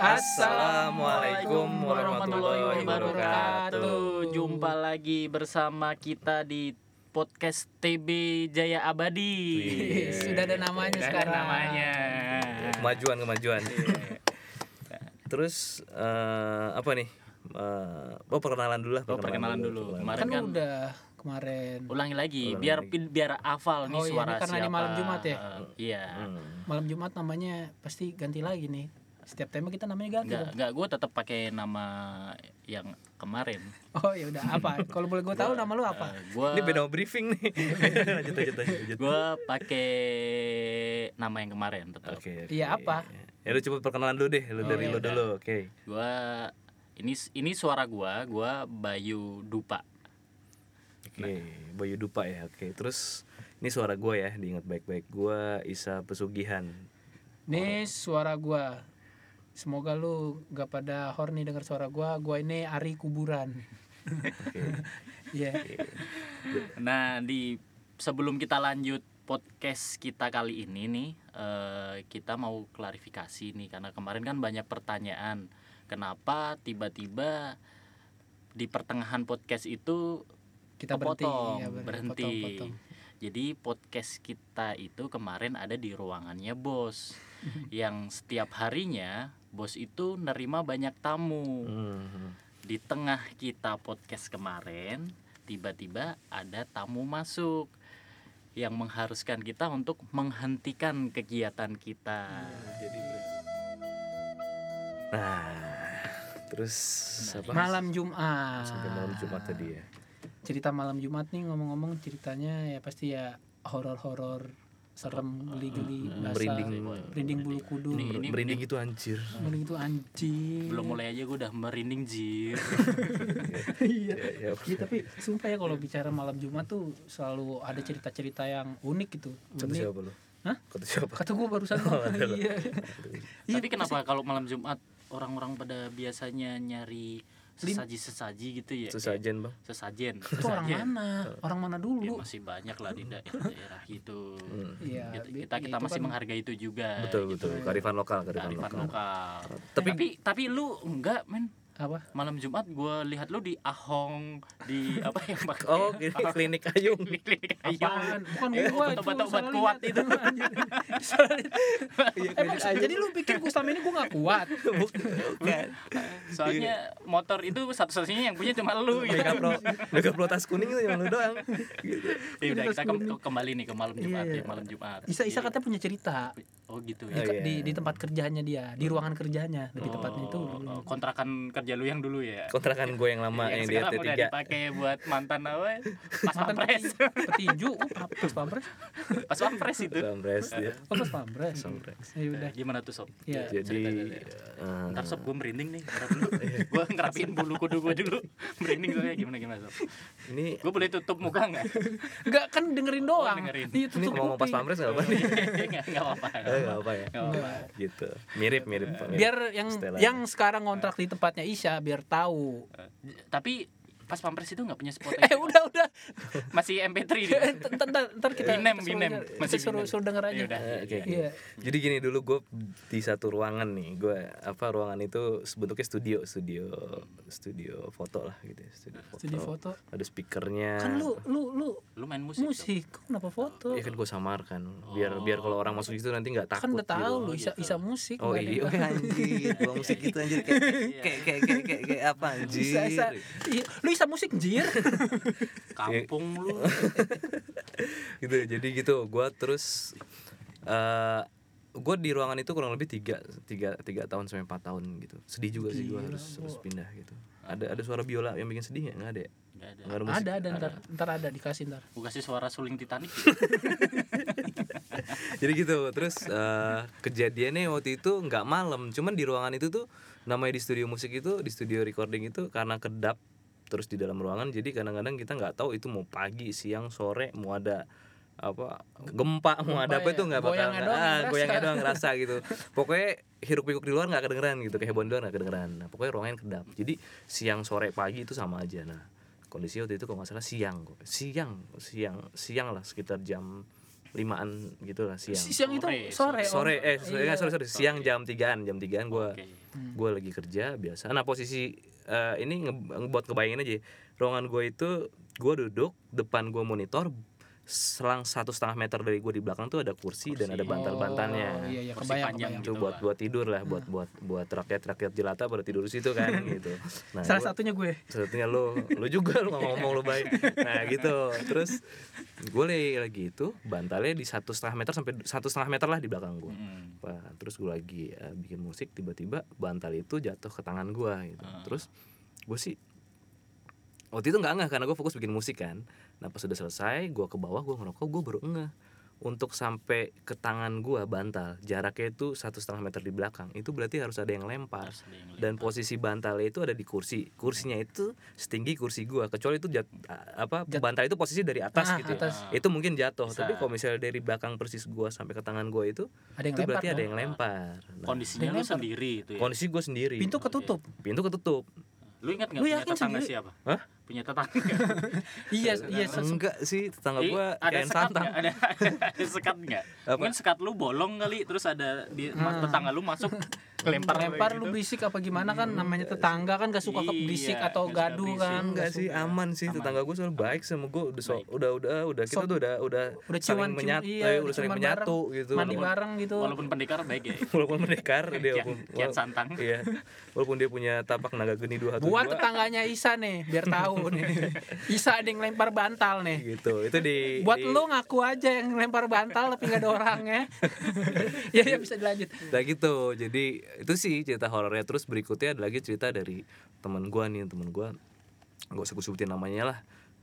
Assalamualaikum warahmatullahi wabarakatuh. Jumpa lagi bersama kita di podcast TB Jaya Abadi. Wih, Sudah ada namanya Sudah ada sekarang. namanya. Kemajuan kemajuan. Terus eh, apa nih? Eh, oh perkenalan dulu lah. Oh, perkenalan dulu. perkenalan. Kemarin Kan kan udah kemarin ulangi lagi Ulangi biar lagi. biar hafal nih Oh, iya, suara ini karena siapa. di malam Jumat ya? Eh, iya. Hmm. malam Jumat namanya pasti ganti lagi nih. Setiap tema kita namanya ganti. Enggak, dong. enggak gue tetap pakai nama yang kemarin. Oh ya udah apa? Kalau boleh gue tahu nama lu apa? gue Ini beda briefing nih. lanjut lanjut lanjut. lanjut. gue pakai nama yang kemarin tetap. Oke. oke. Iya, apa? Ya lu coba perkenalan dulu deh, lu Oh, dari iya, lu udah. dulu. Oke. Gua ini ini suara gua, gua Bayu Dupa. Oke, Bayu Dupa ya. Oke. Terus ini suara gue ya, diingat baik-baik. Gua Isa Pesugihan. Nih suara gua. Semoga lu gak pada horny denger suara gua. Gua ini Ari Kuburan. Oke. Iya. Nah, di sebelum kita lanjut podcast kita kali ini nih, eh, kita mau klarifikasi nih karena kemarin kan banyak pertanyaan. Kenapa tiba-tiba di pertengahan podcast itu Kita berhenti. kepotong, Iya, bener, berhenti. potong-potong. Jadi podcast kita itu kemarin ada di ruangannya bos, yang setiap harinya bos itu nerima banyak tamu. Hmm. Di tengah kita podcast kemarin, tiba-tiba ada tamu masuk yang mengharuskan kita untuk menghentikan kegiatan kita. Nah, terus apa? Malam Jumat. Sampai malam Jumat tadi ya. Cerita malam Jumat nih ngomong-ngomong ceritanya ya pasti ya horor-horor serem geli-geli Hmm, basah, merinding. merinding bulu kudu Ini- ini- Merinding gitu anjir. merinding itu anjing Belum mulai aja gue udah merinding jir. iya Ya, ya. Iya tapi sumpah ya kalau bicara malam Jumat tuh selalu ada cerita-cerita yang unik gitu. Kata Unik. siapa lu? Hah? Kata siapa? Kata gue barusan. Oh, iya. Iya, Tapi kenapa kalau malam Jumat orang-orang pada biasanya nyari Lin- sesaji-sesaji gitu ya? Sesajen bang. Sesajen. Itu orang Sesajen. mana? Orang mana Ya, dulu? masih banyak lah di daerah itu. Hmm. Iya. Kita, kita, kita itu masih kan- menghargai itu juga. Betul gitu. betul. Kearifan lokal, kearifan Kearifan lokal. lokal. Tapi Tapi tapi lu enggak men apa? malam Jumat gue lihat lu di Ahong di apa yang pakai oh ini klinik ayung. klinik. Apaan? Bukan Eh, gua itu. obat-obat kuat itu. Iya, Emang jadi lu pikir gue selama ini gue gak kuat? Bukan. Soalnya motor itu satu-satunya yang punya cuma lu gitu. Mega Pro, Mega Pro tas kuning itu yang lu doang. Gitu. Ya udah kita kembali nih ke malam Jumat Iya. ya, malam Jumat. Isa Isa Iya. katanya punya cerita Oh gitu di, ya. Oh, iya. di, di tempat kerjanya dia, di ruangan kerjanya, di tempatnya itu. Oh, oh, kontrakan kerja lu yang dulu ya. Kontrakan gue yang lama yang, yang di sekarang RT udah 3 dipakai buat mantan apa? ya? Pas Mantan pampres. peti- petinju, oh, pa- pas pampres, Pas pampres itu. Sampres dia. oh pas pampres. Sampres. Ya udah. Eh, Gimana tuh sob? Iya. Jadi ya. eh, Ntar sob gue merinding nih dulu. Gue ngerapiin bulu kudu gue dulu Merinding soalnya gimana gimana sob ini Gue boleh tutup muka nggak? Enggak kan dengerin doang. dengerin. Iya, ini tutup ngomong pas pampres nggak apa nih? Nggak nggak apa-apa Eh, nggak apa ya. Nggak apa-apa. Gitu. Mirip mirip. Biar yang yang sekarang ngontrak di tempatnya Isya biar tahu. Tapi pas pampres itu nggak punya Spotify Eh udah udah. Masih MP3 dia Eh, Ntar ntar, kita Binem, Binem. Masih suruh suruh denger aja. Ya udah, Eh, oke, oke. Iya. Jadi gini dulu gue di satu ruangan nih, gue apa ruangan itu bentuknya studio, studio, studio foto lah gitu, ya, studio foto. Studi foto. Ada speakernya. Kan lu lu lu Lu main musik musik, kok kenapa foto? Iya kan gue samarkan, biar biar kalau orang masuk situ nanti nggak takut. kan udah tahu gitu. lu Isa Isa musik. Oh ada iya, yang- oh, anjir, gua musik gitu anjir kayak kayak kayak kayak, apa anjir? Iya, lu Isa musik jir. Kampung lu. Gitu jadi gitu. Gue terus eh gue di ruangan itu kurang lebih tiga tiga tiga tahun sampai empat tahun gitu. Sedih juga sih gue harus harus pindah gitu. Ada ada suara biola yang bikin sedih ya nggak ada ya? Nggak ada. Nggak ada musik. ada ada ntar ntar ada dikasih ntar. Gue kasih suara suling Titanic. Jadi gitu terus eh kejadiannya waktu itu nggak malam. Cuman di ruangan itu tuh namanya di studio musik itu di studio recording itu karena kedap terus di dalam ruangan jadi kadang-kadang kita nggak tahu itu mau pagi siang sore mau ada apa gempa mau ada Gempa apa ya, itu nggak bakal goyangnya nggak- doang ah, goyangnya doang ngerasa gitu. Pokoknya hiruk pikuk di luar nggak kedengeran gitu kehebohan di luar nggak kedengeran. Nah, pokoknya ruangan kedap. Jadi siang sore pagi itu sama aja. Nah kondisi waktu itu kalau nggak salah siang kok. Siang siang siang lah sekitar jam limaan gitu lah siang. Si- siang itu Sore, sore sore. Eh sore, Iya. sorry sorry siang jam tigaan jam tigaan gue Oke. gue lagi kerja biasa nah posisi eh, ini nge- buat kebayangin aja ruangan gue itu gue duduk depan gue monitor selang satu setengah meter dari gue di belakang tuh ada kursi, dan ada Oh, bantal-bantalnya iya iya Kursi kebayang panjang kebayang. itu gitu buat lah. buat tidur lah buat buat buat rakyat rakyat jelata pada tidur di situ kan gitu nah Salah gua- satunya gue. satunya lo lo juga lo nggak ngomong lo baik nah gitu terus gue lagi lagi itu bantalnya di satu setengah meter sampai satu setengah meter lah di belakang gue Mm. Wah, terus gue lagi eh, bikin musik tiba-tiba bantal itu jatuh ke tangan gue gitu Ah. terus gue sih waktu itu nggak ngeh karena gue fokus bikin musik kan nah pas sudah selesai gue ke bawah gue ngerokok gue baru ngeh untuk sampai ke tangan gue bantal jaraknya itu satu setengah meter di belakang itu berarti harus ada yang lempar ada yang dan posisi bantalnya itu ada di kursi kursinya itu setinggi kursi gua kecuali itu jat, apa Jat- bantal itu posisi dari atas Ah, gitu ya. atas. itu mungkin jatuh Bisa. tapi kalau misalnya dari belakang persis gua sampai ke tangan gua itu Ada yang itu lempar. berarti ada dong. yang lempar Nah, kondisinya Yang lu lempar. sendiri itu ya kondisi gua sendiri Pintu ketutup. pintu ketutup lu ingat nggak punya yakin tetangga sendiri? siapa Hah? Punya tetangga. Iya iya enggak sih tetangga gua ada kayak sekat santang. ada, ada sekat nggak? Mungkin sekat lu bolong kali terus ada di Hmm. tetangga lu masuk lempar lempar gitu. lu berisik apa gimana kan? Namanya tetangga kan gak suka Iya, berisik atau gaduh kan? Enggak nggak sih aman sih. Aman. tetangga gua soal baik sama gua. Udah so- udah udah udah kita So- tuh udah udah, udah saling menyatu iya, eh, udah saling menyatu gitu. Mandi Walaupun- bareng gitu. Walaupun pendekar baik ya. Walaupun mendekar dia kian, walaupun kian santang. Iya. Walaupun dia punya tapak naga geni dua buat tetangganya Isa nih biar tahu nih Isa ada yang lempar bantal nih. Gitu itu di buat di- lu ngaku aja yang lempar bantal tapi gak ada orangnya. Ya ya bisa dilanjut. Nah gitu, jadi itu sih cerita horornya. Terus berikutnya ada lagi cerita dari teman gua nih, teman gua. Nggak usah gue sebutin namanya lah.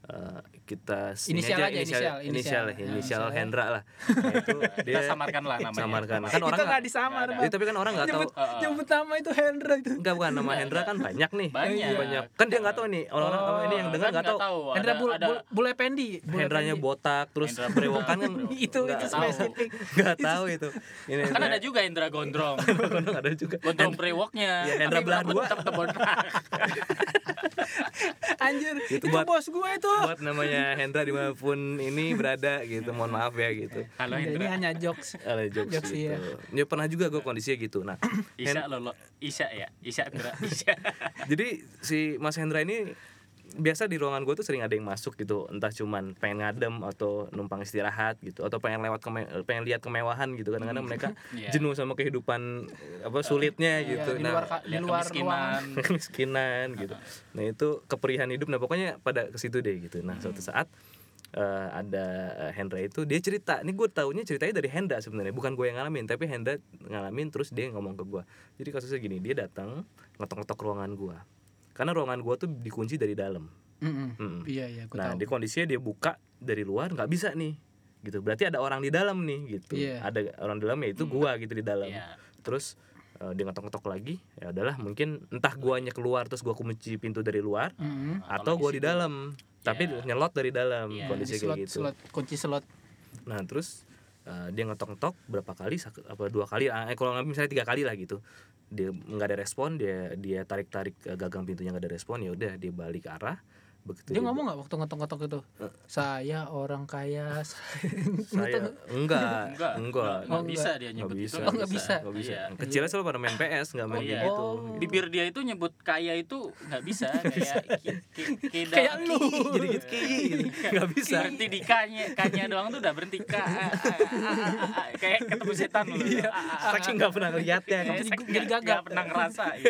Eh, kita Inisial aja, inisial, inisial, inisial. inisial, Ya, inisial inisialnya. Hendra lah. Nah, itu dia kita samarkan lah namanya samarkan. Sama- Kan orang nggak- gak disamar nggak. Ya, tapi kan orang nggak tahu. nyebut, nyebut nama itu Hendra itu Enggak bukan nama Hendra kan banyak nih. Banyak. banyak. Kan dia nggak tahu nih orang-orang Oh, ini yang dengar Kan nggak tahu. Hendra bul, ada bul, bule pendi Bule Hendranya pendi. botak terus Hendra berewokan kan itu nggak itu tahu. spesifik nggak tahu itu. Ini kan ada juga Indra Gondrong Hendra ada juga. Gondrong brewoknya Iya, Hendra belah dua. anjir Itu bos gue itu buat namanya Hendra di mana pun ini berada gitu. Mohon maaf ya gitu. Halo ini hanya jokes. Ada jokes Jokes, gitu. iya. ya pernah juga gue kondisinya gitu. Nah Isya lo lo Isya ya? Isya Indra Isya jadi si Mas Hendra ini biasa di ruangan gue tuh sering ada yang masuk gitu entah cuman pengen ngadem atau numpang istirahat gitu atau pengen lewat keme- pengen lihat kemewahan gitu kadang-kadang mereka Iya. jenuh sama kehidupan apa sulitnya Iya, gitu di nah luar ka- di luar kemiskinan gitu. Nah itu keperihan hidup. Nah pokoknya pada ke situ deh gitu. Nah suatu saat eh, ada eh, Hendra itu dia cerita. Ini gue taunya ceritanya dari Hendra sebenarnya, bukan gue yang ngalamin, tapi Hendra ngalamin terus dia ngomong ke gue. Jadi kasusnya gini, dia datang ngetok-ngetok ruangan gue. Karena ruangan gue tuh dikunci dari dalam. Mm-mm. Mm-mm. iya iya gue Nah tahu di kondisinya dia buka dari luar nggak bisa nih, gitu. Berarti ada orang di dalam nih, gitu. Iya. Ada orang di dalam ya itu gue gitu di dalam Iya. terus eh, dia ngetok-ngetok lagi ya adalah mungkin entah guanya keluar terus gua kunci pintu dari luar Mm-mm. atau lagi gua di dalam tapi Iya. nyelot dari dalam Iya. kondisi Di slot, kayak gitu slot kunci slot nah terus eh, dia ngetok-ngetok berapa kali apa dua kali eh, kalau nggak misalnya tiga kali lah gitu dia nggak ada respon dia dia tarik-tarik eh, gagang pintunya nggak ada respon ya udah dia balik arah begitu dia ngomong nggak waktu ngetok-ngetok itu? Saya orang kaya. Saya enggak. Enggak. Enggak. Enggak Oh, bisa dia nggak nyebut bisa itu. Oh, nggak bisa. nggak bisa. Iya. kecilnya selalu pada main PS nggak main Oh, kayak iya. gitu. Oh. bibir dia itu nyebut kaya itu nggak bisa. Kayak kayak lu. jadi gitu. Nggak bisa. Berhenti di kanya kanya doang tuh udah berhenti ka. A- a- a- a- kayak ketemu setan lu. A- a- a- saking nggak pernah ngeliatnya Kayak Jadi- nggak- nggak pernah ngerasa. Eh,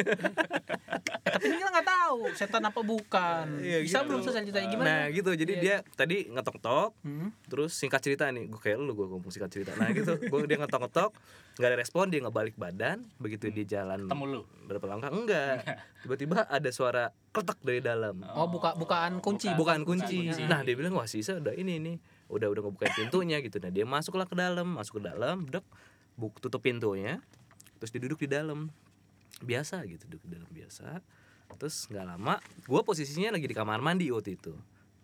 tapi ini kita nggak tahu setan apa bukan. Iya, bisa. Belum selesai ceritanya. Gimana Nah gitu, jadi Iya. dia tadi ngetok-tok, Hmm. terus singkat cerita nih, gue kayak lu gue ngomong singkat cerita. Nah gitu, gue dia ngetok-ngetok, nggak ada respon, dia ngebalik badan, begitu dia jalan ketemu lu? berapa langkah, enggak, tiba-tiba ada suara kletak dari dalam, oh buka bukaan kunci. Bukan kunci. kunci. Nah dia bilang wah sisa udah ini nih, udah udah ngebukain pintunya gitu. Nah dia masuklah ke dalam, masuk ke dalam, dek, buk tutup pintunya, terus dia duduk di dalam, biasa gitu, duduk di dalam biasa. Terus nggak lama, gue posisinya lagi di kamar mandi waktu itu.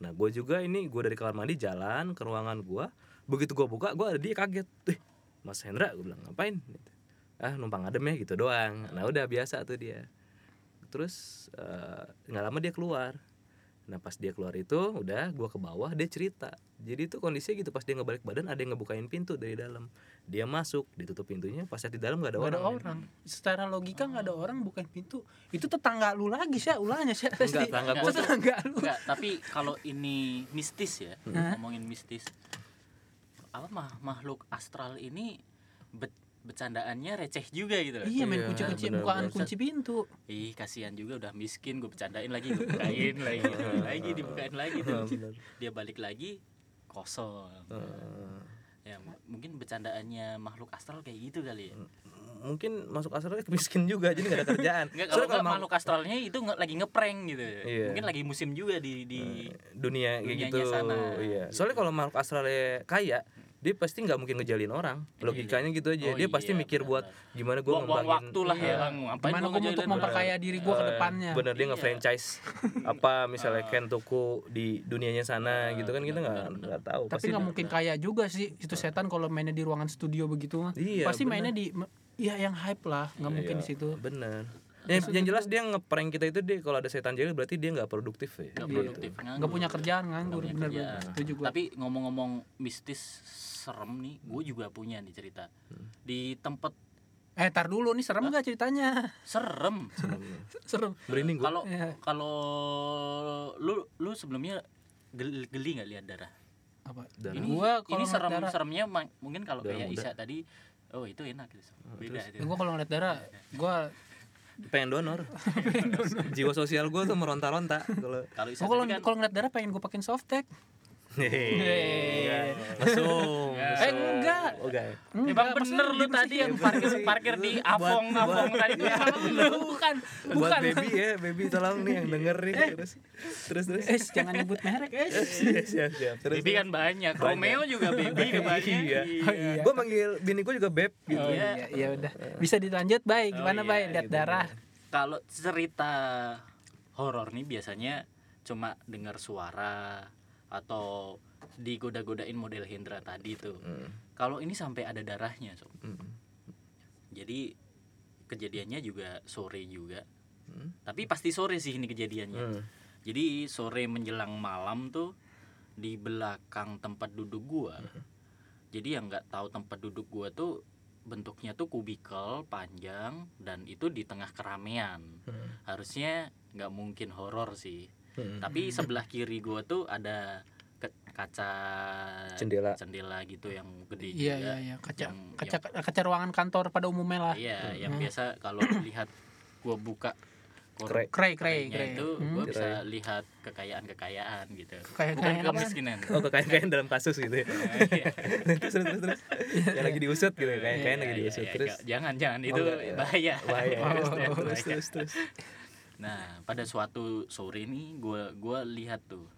Nah gue juga ini gue dari kamar mandi jalan ke ruangan gue. Begitu gue buka, gue ada dia kaget. Eh, Mas Hendra, gue bilang ngapain? Gitu. Ah numpang adem ya gitu doang. Nah udah biasa tuh dia. Terus eh, nggak lama dia keluar. nah pas dia keluar itu udah gua ke bawah dia cerita jadi itu kondisinya gitu pas dia ngebalik badan ada yang ngebukain pintu dari dalam dia masuk ditutup pintunya pas di dalam nggak ada Gak orang ada orang. Secara logika nggak ada orang bukan pintu. Itu tetangga lu lagi sih, ulahnya sih. Enggak, tetangga gua tetangga lu. Enggak, tapi kalau ini mistis ya, Hah? ngomongin mistis. Apa mah makhluk astral ini be- bercandaannya receh juga gitu loh. Iya main Iya, kunci-kunci bukaan kunci pintu. Ih, kasihan juga udah miskin gue bercandain lagi, gue bukain lagi, lagi, dibukain lagi tuh. Benar. Dia balik lagi kosong. Eh, Ya, m- mungkin bercandaannya makhluk astral kayak gitu kali ya. mungkin masuk astralnya miskin juga jadi nggak ada kerjaan Enggak Soalnya kalau mau- makhluk astralnya itu nge- lagi ngeprank gitu. Iya. Mungkin lagi musim juga di di dunia kayak gitu sana. iya soalnya kalau makhluk astralnya kaya dia pasti nggak mungkin ngejalin orang logikanya gitu aja Oh dia pasti iya, mikir buat benar-benar. gimana gue buang-buang waktu lah ya, Iya. Gimana gue untuk memperkaya diri gue ke Eh, depannya. bener dia Iya. nge-franchise apa misalnya Ken Toko di dunianya sana Eh, gitu kan kita nggak nggak tahu Tapi Pasti nggak mungkin kaya juga sih itu setan kalau mainnya di ruangan studio begitu mah. Iya, Pasti bener. mainnya di ya yang hype lah, nggak mungkin di situ. bener yang, yang jelas dia ngeprank kita itu dia kalau ada setan jahil berarti dia nggak produktif ya Nggak Gitu. produktif, Nggak punya kerjaan nganggur, Nggak punya bener-bener. kerjaan. Setuju gua. Tapi ngomong-ngomong mistis serem nih, gue juga punya nih cerita. Di tempat Eh, tar dulu nih serem nggak ceritanya? serem. serem. merinding gua Kalau Iya. kalau lu lu sebelumnya gel- geli nggak lihat darah? Apa? Darah. Ini Gua kalau ini serem darah- seremnya mungkin kalau kayak. Isa tadi, oh itu enak gitu. Beda. itu. Gue kalau ngeliat darah, gue pengen donor. Jiwa sosial gue tuh meronta-ronta. Kalau kalau ngeliat darah pengen gue pakein softtek. Hehehe. langsung Eh enggak. oh enggak Eh, Bang bener lu tadi yang parkir parkir di Avong Avong tadi itu salah lu. bukan, buat bukan. baby ya baby tolong nih yang denger nih terus terus terus Eh, jangan nyebut merek, eh. siap siap siap terus Baby kan banyak. Romeo juga baby kebanyakan. iya iya. gue manggil bini gue juga beb gitu Oh iya, iya udah. Bisa dilanjut, baik. Gimana, iya, baik? Lihat gitu. darah. Kalau cerita horor nih biasanya cuma dengar suara atau digoda-godain model Hendra tadi tuh. Hmm, Kalau ini sampai ada darahnya, Sob. hmm, Jadi kejadiannya juga sore juga. hmm, Tapi pasti sore sih ini kejadiannya. hmm. Jadi sore menjelang malam tuh di belakang tempat duduk gua. Jadi yang nggak tahu tempat duduk gua tuh bentuknya tuh kubikel panjang dan itu di tengah keramaian. Hmm. Harusnya nggak mungkin horor sih. Hmm. Tapi sebelah kiri gua tuh ada kaca Jendela. jendela gitu yang gede Iya, juga. iya, iya. Kaca, Yang- kaca, kaca ruangan kantor pada umumnya lah. Iya, yang Hmm. biasa kalau lihat gua buka. Kray, kray, kray. itu Hmm. gua bisa lihat kekayaan-kekayaan gitu. Kekayaan- Bukan kekayaan apaan? kemiskinan. oh kekayaan dalam kasus gitu ya Iya. terus terus terus, terus. yang lagi diusut gitu kayak kayak lagi Iya, diusut iya, terus jangan jangan itu enggak, ya. bahaya. bahaya Oh, oh, terus terus terus Nah, pada suatu sore nih gua gua lihat tuh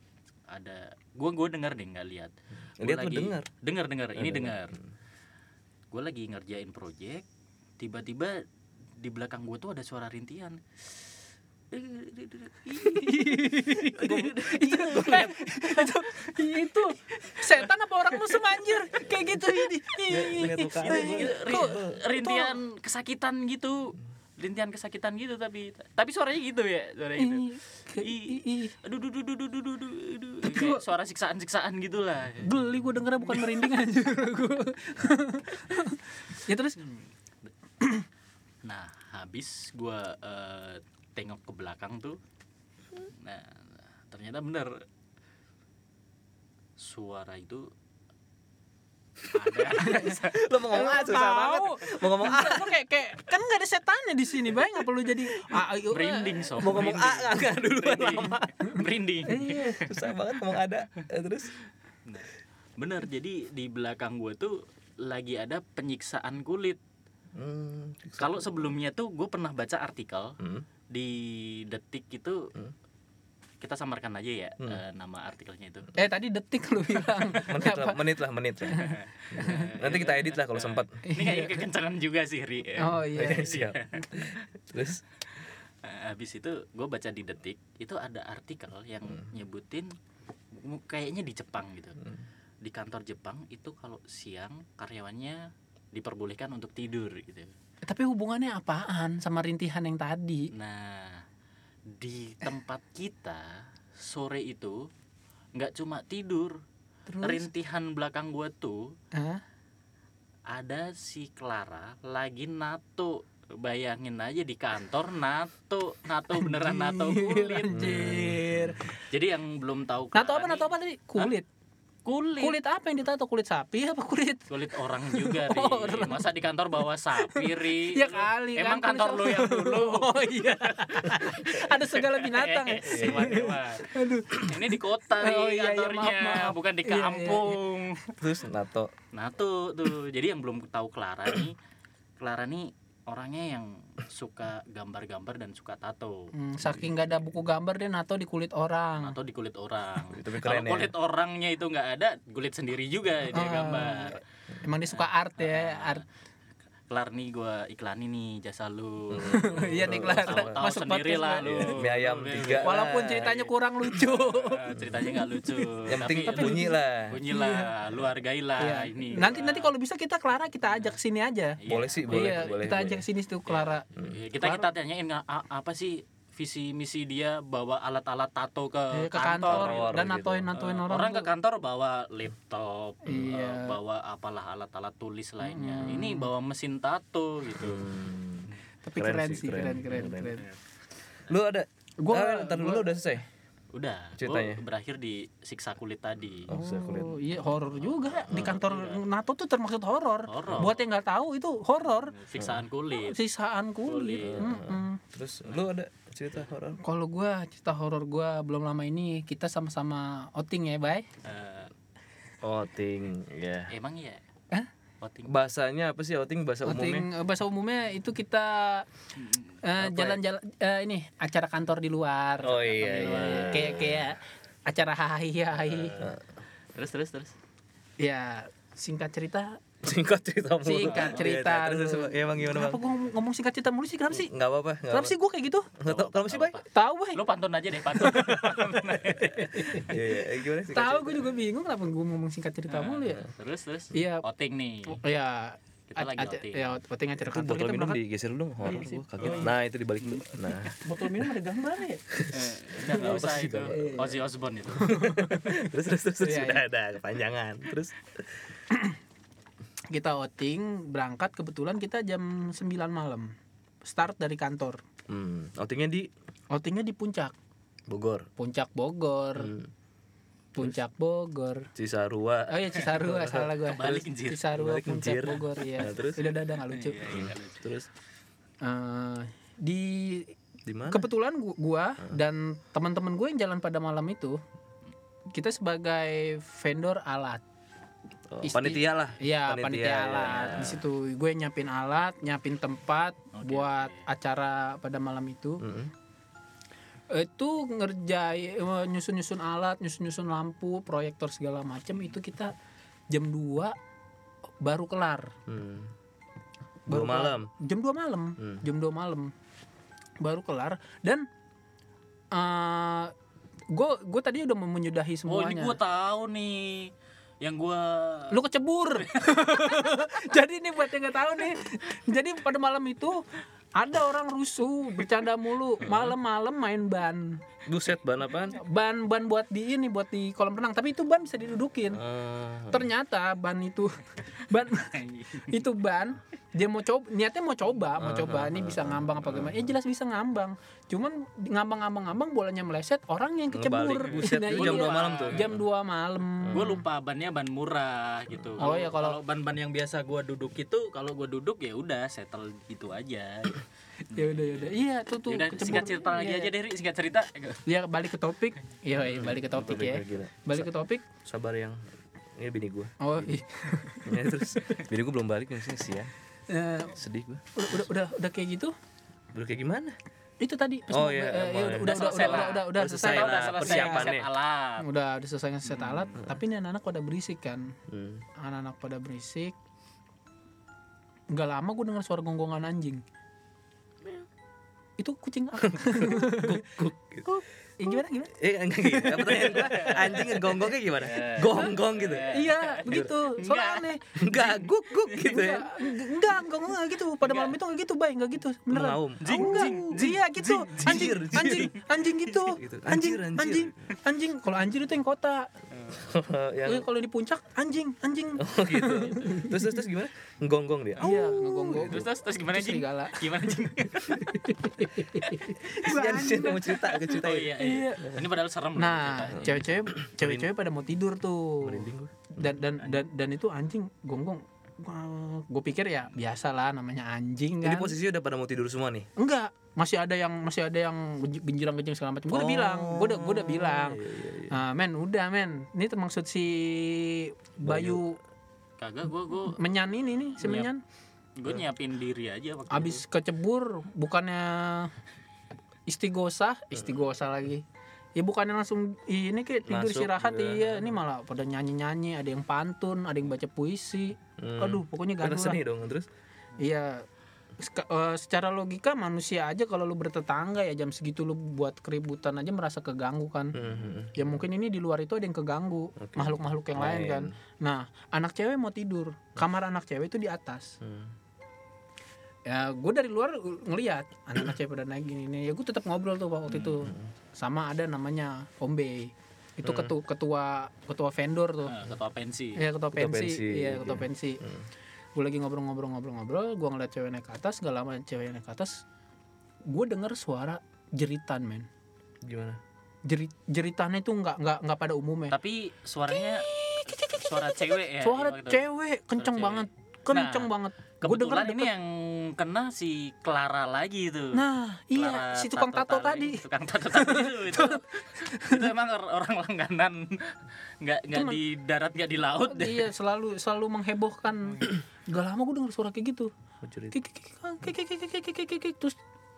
ada gua gua dengar deh nggak lihat. Gua Lihat lu dengar? Dengar dengar, ini Oh, dengar. Gua lagi ngerjain project, tiba-tiba di belakang gua tuh ada suara rintian. itu, itu, itu setan apa orang musuh anjir kayak gitu ini kok- rintian kesakitan gitu. Rintian kesakitan gitu tapi tapi suaranya gitu ya, suara gitu. ih, ih. Aduh, duh, duh, duh, duh, duh, duh, duh, duh. Tapi Kayak gua- suara siksaan-siksaan gitu lah. geli gue dengernya bukan merinding aja gua. ya terus Nah, habis gua eh, tengok ke belakang tuh. Nah, ternyata bener suara itu. Lo mau ngomong A susah Tahu. banget mau ngomong A Lu kayak kayak kan nggak ada setannya di sini baik nggak perlu jadi ah, ayo, Merinding sob. mau ngomong A nggak nggak dulu lama Merinding. Iya. susah banget ngomong ada Eh, terus bener jadi di belakang gue tuh lagi ada penyiksaan kulit. hmm, Kalau sebelumnya tuh gue pernah baca artikel hmm. di detik itu Hmm. Kita samarkan aja ya Hmm. eh, nama artikelnya itu. eh tadi detik lu bilang. Menit lah menit lah menit lah. Nanti kita edit lah kalau sempat Ini kayak kekencangan juga sih Ri. oh iya. Siap. Terus? Eh, habis itu gue baca di detik itu ada artikel yang nyebutin m- kayaknya di Jepang gitu. Hmm. di kantor Jepang itu kalau siang karyawannya diperbolehkan untuk tidur gitu. Tapi hubungannya apaan sama rintihan yang tadi? Nah di tempat kita sore itu nggak cuma tidur. Terus? rintihan belakang gua tuh Hah? ada si Clara lagi nato bayangin aja di kantor nato nato beneran nato kulit. anjir. Jadi yang belum tahu nato Clara apa nih, nato apa tadi? Kulit kulit. Kulit apa yang ditato kulit sapi apa kulit? Kulit orang juga Ri. Orang. masa di kantor bawa sapi Ri? Ya kali emang kan, kantor lu yang dulu? Oh iya. Ada segala binatang. Hewan, hewan. ini di kota Oh, nih iya, iya, kantornya. maaf, maaf. bukan di Iya, iya, iya. kampung. Terus nato? Nah tuh tuh. Jadi yang belum tahu Clara nih Clara nih orangnya yang suka gambar-gambar dan suka tato. Hmm, saking nggak ada buku gambar dia nato di kulit orang. Atau di kulit orang. Tapi kalau ya. kulit orangnya itu nggak ada kulit sendiri juga dia Ah. gambar. emang dia suka art ya art Kelar nih gua iklanin nih jasa lu. Iya nih tahu masuk sendiri lah lu. Iya, mie ayam tiga. walaupun ceritanya kurang lucu. Ah, ceritanya nggak lucu. Yang penting tapi bunyi lah. bunyi lah lu hargailah Iya. ini. Nanti nanti kalau bisa kita Clara kita ajak sini aja. Iya. boleh sih boleh iya boleh kita ajak sini tuh Clara. Iya, kita kita tanyain apa sih visi misi dia bawa alat-alat tato ke, Eh, ke kantor, kantor dan gitu. natoin natoin Eh, orang, orang ke kantor bawa laptop, Iya. eh, bawa apalah alat-alat tulis lainnya. Ini bawa mesin tato gitu. Hmm. tapi keren, sih keren keren keren, lu ada Gua- ah, ntar dulu udah selesai Udah, Ceritanya? gua berakhir di siksa kulit tadi. oh, iya horor juga di kantor NATO tuh termasuk horor. Buat yang nggak tahu itu horor. Siksaan kulit. Sisaan kulit. Terus lu ada cerita horor Kalau gua cerita horor gua belum lama ini kita sama-sama outing ya, Bay. Eh, outing ya emang iya? Hah? Outing. bahasanya apa sih outing bahasa Outing umumnya eh, bahasa umumnya itu kita eh, jalan-jalan eh, ini acara kantor di luar. oh iya iya. Kayak kayak acara hahi Terus terus terus. Ya singkat cerita singkat cerita mulu Singkat cerita Iya, terus, terus, dulu. ya emang gimana Kenapa bang gua ngomong, ngomong singkat cerita mulu sih? Kenapa sih? nggak apa-apa Kenapa apa sih gua kayak gitu? nggak tahu kenapa sih bay Tahu, Bay. Lu pantun aja deh, pantun. iya iya Eh, gimana sih Tahu gue juga bingung kenapa gue ngomong singkat cerita mulu ya. terus terus. Iya. Outing nih. Oh, ya Kita lagi outing. ya outing acara Itu kantor botol kita minum berangkat digeser dulu dong horor Iya sih. gua kaget nah itu dibalik dulu nah botol minum ada gambar ya Eh, nggak usah itu. Ozzy Osbourne itu. terus terus terus, terus Iya, udah ada kepanjangan terus kita outing berangkat kebetulan kita jam 9 malam. Start dari kantor. Hmm, outingnya di? Outingnya di puncak. Bogor. Puncak Bogor. Hmm, puncak Bogor. Cisarua. Oh ya Cisarua salah gue Kebalik, anjir. Cisarua Kebalik, puncak. Bogor ya Nah, terus? udah udah nggak lucu. Iya, iya, lucu. terus? Eh, di di mana? kebetulan gu- gua dan teman-teman gue yang jalan pada malam itu kita sebagai vendor alat isti- panitia lah Iya, Panitia, panitia, alat. ya. Di situ gue nyiapin alat, nyiapin tempat Oke, buat acara pada malam itu. Mm-mm. Itu ngerjain eh, nyusun-nyusun alat, nyusun-nyusun lampu, proyektor segala macam itu kita jam 2 baru kelar. Hmm. Baru Dua malam kelar. Jam 2 malam. Hmm. Jam 2 malam. Baru kelar dan eh gue gue tadi udah menyudahi Oh, semuanya. ini gua tahu nih. Yang gua lu kecebur. Jadi nih buat yang nggak tahu nih. Jadi pada malam itu ada orang rusuh bercanda mulu. Malam-malam main ban. Buset ban apaan? Ban ban buat di ini buat di kolam renang. Tapi itu ban bisa didudukin. Ah, ternyata ban itu ban itu ban dia mau coba niatnya mau coba mau coba ini bisa ngambang apa gimana ya jelas bisa ngambang cuman ngambang-ngambang-ngambang bolanya meleset orang yang kecebur Nah, itu jam iya. 2 malam tuh? jam 2 malam gue lupa bannya ban murah gitu. Oh, iya, kalau- ban-ban yang biasa gua duduk itu kalau gua duduk ya udah settle gitu aja. ya udah ya udah iya tuh tuh Udah kecebur. singkat cerita lagi Iya, aja iya. deh, singkat cerita. ya balik ke topik iya iya, balik ke topik ya balik ke topik sabar yang ini bini gua oh iya. ya, terus bini gua belum balik nih sih ya Eh, sedih gua. udah, udah udah udah kayak gitu? Udah kayak gimana? Itu tadi pas Oh, iya, eh, iya, udah, udah, udah, selesai udah, udah, udah, udah Udah selesai udah selesai persiapannya. set alat. udah udah selesai set alat tapi ini anak-anak pada berisik kan? Hmm. anak-anak pada berisik. Nggak lama gue dengar suara gonggongan anjing. Itu kucing apa? Gitu. Eh, gimana gimana? Eh enggak gitu. Pertanyaan gua anjing ngegonggongnya gimana? Gonggong gitu. Iya, begitu. Soalnya Enggak. aneh. Enggak guk guk gitu ya. Enggak, enggak, enggak, enggak gitu. Pada malam itu enggak gitu, Bay, enggak gitu. Beneran. Mengaum. Jing, enggak. Iya gitu. Anjing, anjing, anjing gitu. Gitu. Anjing, Anjir, anjir. anjing, anjing. Kalau anjir itu yang kota. yang Eh, Kalau di puncak anjing, anjing. oh gitu. Terus terus terus gimana? Ngegonggong dia. Iya, ngegonggong. terus terus terus gimana Itu jing serigala. gimana jing Sian sian mau cerita ke cerita oh ya. iya, iya. ini padahal serem Nah, cewek-cewek cewek-cewek pada mau tidur tuh. Dan dan dan dan itu anjing gonggong. Gue pikir ya biasa lah namanya anjing kan. posisinya udah pada mau tidur semua nih. Enggak, masih ada yang masih ada yang genjirang-genjing segala macam. Gue udah Oh, bilang, gue udah gue udah bilang. iya, iya, iya. Ah, men, udah men. Ini termaksud si Bayu, kagak gua gua Menyan ini nih, si. Menyan. gua nyiapin diri aja waktu Abis kecebur, bukannya istigosah, istigosah lagi. Ya bukannya langsung ini kayak tidur Masuk, istirahat iya. ini malah pada nyanyi-nyanyi, ada yang pantun, ada yang baca puisi. Hmm. Aduh, pokoknya Karena gaduh lah. seni dong terus. Iya. Eh, secara logika manusia aja kalau lu bertetangga ya jam segitu lu buat keributan aja merasa keganggu kan. Hmm, hmm, hmm. Ya mungkin ini di luar itu ada yang keganggu, Oke. makhluk-makhluk yang lain Lain. kan. Nah, anak cewek mau tidur, kamar anak cewek itu di atas. Hmm. Ya, gue dari luar ngelihat anak-anak cewek pada naik gini nih. Ya gue tetap ngobrol tuh waktu itu. Sama ada namanya Om B. Itu ketua ketua ketua vendor tuh. Nah, ketua pensi Iya ketua Ketua pensi, pensi, iya iya. ketua pensi. Hmm. Gue lagi ngobrol-ngobrol-ngobrol-ngobrol, gue ngeliat cewek naik ke atas, gak lama cewek naik ke atas, gue denger suara jeritan men. Gimana? Jerit jeritannya itu nggak nggak nggak pada umumnya. tapi suaranya suara cewek ya suara cewek kenceng cewek. banget, kenceng Nah, banget. Gue denger ini deket. yang kena si Clara lagi itu Nah, iya Clara si tukang tato tadi. tadi. tukang tato tadi itu itu, itu emang or- orang langganan nggak nggak di darat nggak di laut deh iya selalu selalu menghebohkan. Gak lama gue denger suara kayak gitu. Terus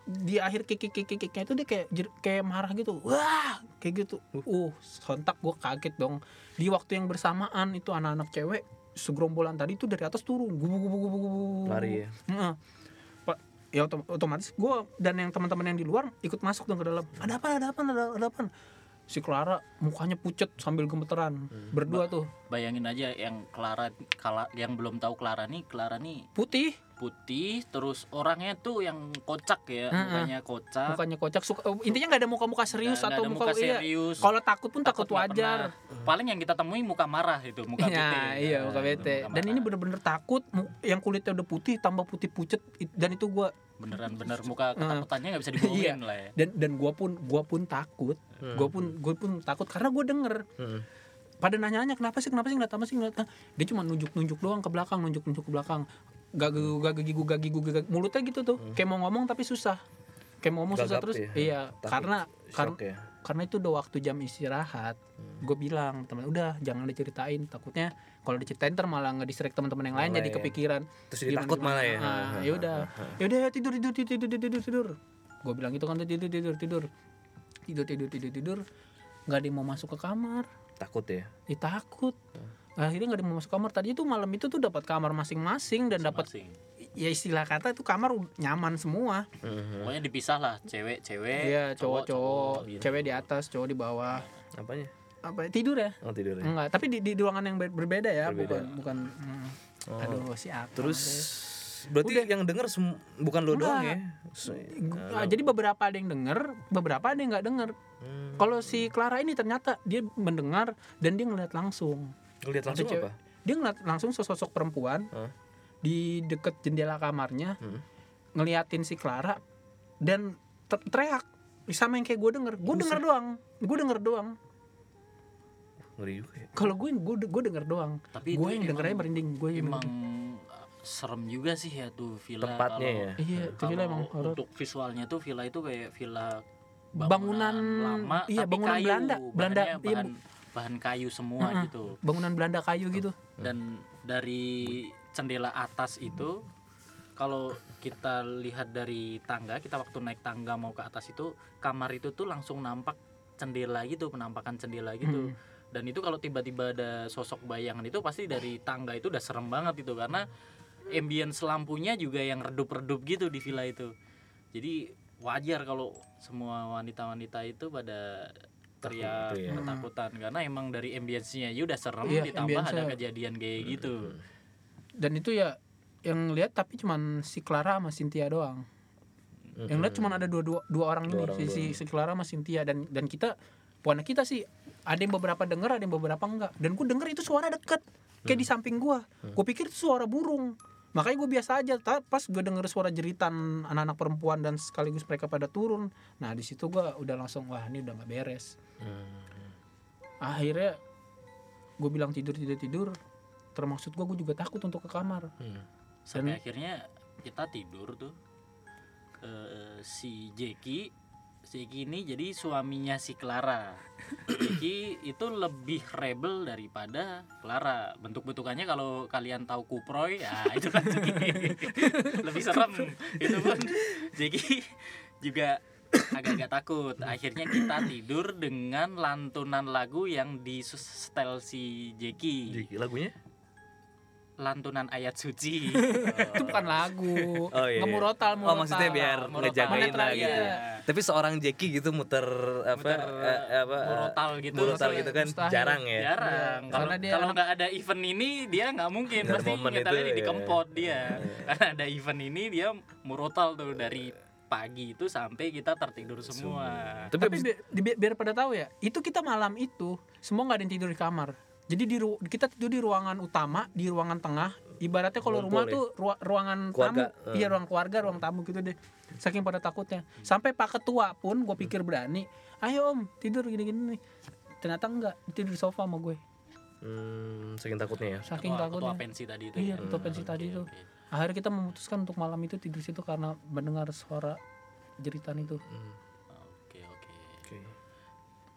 di akhir kikikikikiknya itu dia kayak kayak marah gitu wah kayak gitu uh sontak gue kaget dong di waktu yang bersamaan itu anak-anak cewek segerombolan tadi itu dari atas turun gubu gubu gubu gubu lari ya nah, ya otomatis gue dan yang teman-teman yang di luar ikut masuk dong ke dalam ada apa ada apa ada, apa si Clara mukanya pucet sambil gemeteran berdua tuh bayangin aja yang Clara kala yang belum tahu Clara nih Clara nih putih, putih terus orangnya tuh yang kocak ya Heeh. mukanya kocak mukanya kocak. Suka, intinya nggak ada muka-muka serius nggak atau ada muka, muka iya. serius Kalau takut pun takut, nggak wajar. pernah. paling yang kita temui muka marah itu muka bete Ya, iya muka Nah, bete. muka Dan ini bener-bener takut, yang kulitnya udah putih tambah putih pucet dan itu gua beneran bener muka ketakutannya nggak bisa dibohongin Iya. lah ya dan dan gua pun gua pun takut. Hmm. Gua pun gua pun takut karena gua denger Hmm. Pada nanya-nanya kenapa sih kenapa sih ngeliat apa sih ngeliat ah, dia cuma nunjuk-nunjuk doang ke belakang nunjuk-nunjuk ke belakang. Gak gigu gak gigu gak gigu mulutnya gitu tuh. Kayak mau ngomong tapi susah. Kayak mau ngomong susah Gagap terus ya? iya. Takut karena karena ya. karena itu udah waktu jam istirahat. Gue bilang teman udah jangan diceritain. Takutnya kalau diceritain ntar malah nggak distract teman-teman yang lain Yang jadi lain. kepikiran Terus jadi takut malah ya. ah, ya udah. Ya udah ya tidur tidur tidur tidur tidur tidur. Gue bilang gitu kan tidur tidur tidur. Tidur tidur tidur tidur nggak ada yang mau masuk ke kamar Takut ya. ya takut akhirnya nggak ada yang mau masuk kamar tadi itu malam itu tuh dapat kamar masing-masing dan dapat ya istilah kata itu kamar nyaman semua Hmm. pokoknya dipisah lah cewek cewek iya cowok cowok gitu. cewek di atas cowok di bawah Apanya? apa ya, tidur ya Oh tidur ya. Enggak, tapi di, di ruangan yang ber- berbeda ya, Berbeda. bukan bukan hmm. Oh. aduh siapa Terus deh. Berarti Udah. yang denger sem- bukan lo doang ya. Enggak. Se- Ah, jadi beberapa ada yang denger, beberapa ada yang nggak denger. Hmm. Kalau si Clara ini ternyata dia mendengar dan dia ngeliat langsung. Ngeliat langsung Ada apa? Dia ngeliat langsung sosok perempuan Hah? di deket jendela kamarnya Hmm. ngeliatin si Clara dan ter- teriak sama yang kayak gue denger. Gue denger doang, gue denger doang. Ngeri juga ya. Kalau gue gue gue denger doang. tapi Gue itu yang dengernya merinding. Gue yang emang merinding. Serem juga sih ya tuh villa Tempatnya kalau- ya. Iya, itu villa emang horor. untuk visualnya tuh villa itu kayak villa Bangunan, lama iya, tapi bangunan kayu. Belanda. Belanda, iya, bahan, bahan kayu semua Heeh. gitu Bangunan Belanda kayu gitu. dan dari jendela atas itu kalau kita lihat dari tangga kita waktu naik tangga mau ke atas itu kamar itu tuh langsung nampak jendela gitu penampakan jendela gitu Hmm. dan itu kalau tiba-tiba ada sosok bayangan itu pasti dari tangga itu udah serem banget itu karena ambience lampunya juga yang redup-redup gitu di villa itu. Jadi wajar kalau semua wanita-wanita itu pada teriak Takut, iya. ketakutan. Karena emang dari ambience-nya ya udah serem Iya, ditambah ada kejadian kayak gitu. dan itu ya yang lihat tapi cuman si Clara sama Cynthia doang. Yang lihat cuman ada dua dua, dua orang Dua ini orang si, si, si Clara sama Cynthia. Dan dan kita puan kita sih ada yang beberapa denger ada yang beberapa enggak. Dan gue denger itu suara deket kayak di samping gua. Gue pikir itu suara burung makanya gue biasa aja pas gue denger suara jeritan anak-anak perempuan dan sekaligus mereka pada turun nah di situ gua udah langsung wah ini udah nggak beres. Akhirnya gue bilang tidur tidur tidur termaksud gue gue juga takut untuk ke kamar. Sampai akhirnya kita tidur tuh Eh, si Jeki si Jeki ini jadi suaminya si Clara. Jeki itu lebih rebel daripada Clara. Bentuk-bentukannya kalau kalian tahu Kuproy, ya itu kan Jeki. lebih serem. Itu pun Jeki juga agak-agak takut. Akhirnya kita tidur dengan lantunan lagu yang di setel si Jeki. Jadi lagunya Lantunan ayat suci. itu bukan lagu Oh, iya, iya. ngemurotal Oh maksudnya biar Murotal. ngejagain lah lagi, gitu. iya. Tapi seorang Jeki gitu muter apa Muter, eh, apa eh, murotal gitu. murotal gitu kan Mustahil. jarang ya. jarang Iya, kalau karena dia- kalau nggak ada event ini dia nggak mungkin ada pasti momen nyetelnya itu, di iya. kempot dia karena ada event ini dia murotal tuh dari pagi itu sampai kita tertidur semua Tapi, tapi abis- bi- di- biar pada tahu ya itu kita malam itu semua nggak ada yang tidur di kamar jadi di ru- kita tidur di ruangan utama di ruangan tengah ibaratnya kalau rumah ya? tuh rua- ruangan Keluarga, tamu eh. iya ruang keluarga ruang tamu gitu deh saking pada takutnya sampai pak ketua pun gue pikir berani ayo om tidur gini-gini nih ternyata enggak tidur di sofa sama gue hmm, saking takutnya ya. saking ketua, ketua takutnya pensi tadi itu iya ya. ketua pensi tadi Oke, itu oke. akhirnya kita memutuskan untuk malam itu tidur situ karena mendengar suara jeritan itu Hmm, oke oke Oke.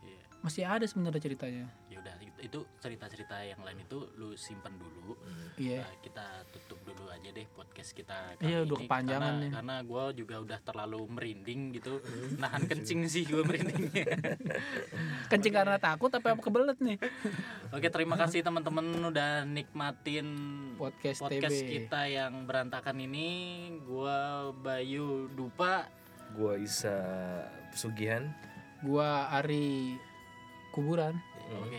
Iya. masih ada sebenarnya ceritanya ya udah itu- cerita-cerita yang lain itu lu simpen dulu iya Nah, kita tutup dulu aja deh podcast kita Iya, kali udah ini. kepanjangan karena, nih. karena gue juga udah terlalu merinding gitu nahan kencing sih gue merindingnya kencing karena takut apa kebelet nih Oke, terima kasih teman-teman udah nikmatin podcast, podcast TB kita yang berantakan ini. Gua Bayu Dupa. Gua Isa Sugihan. gua Ari kuburan Oke,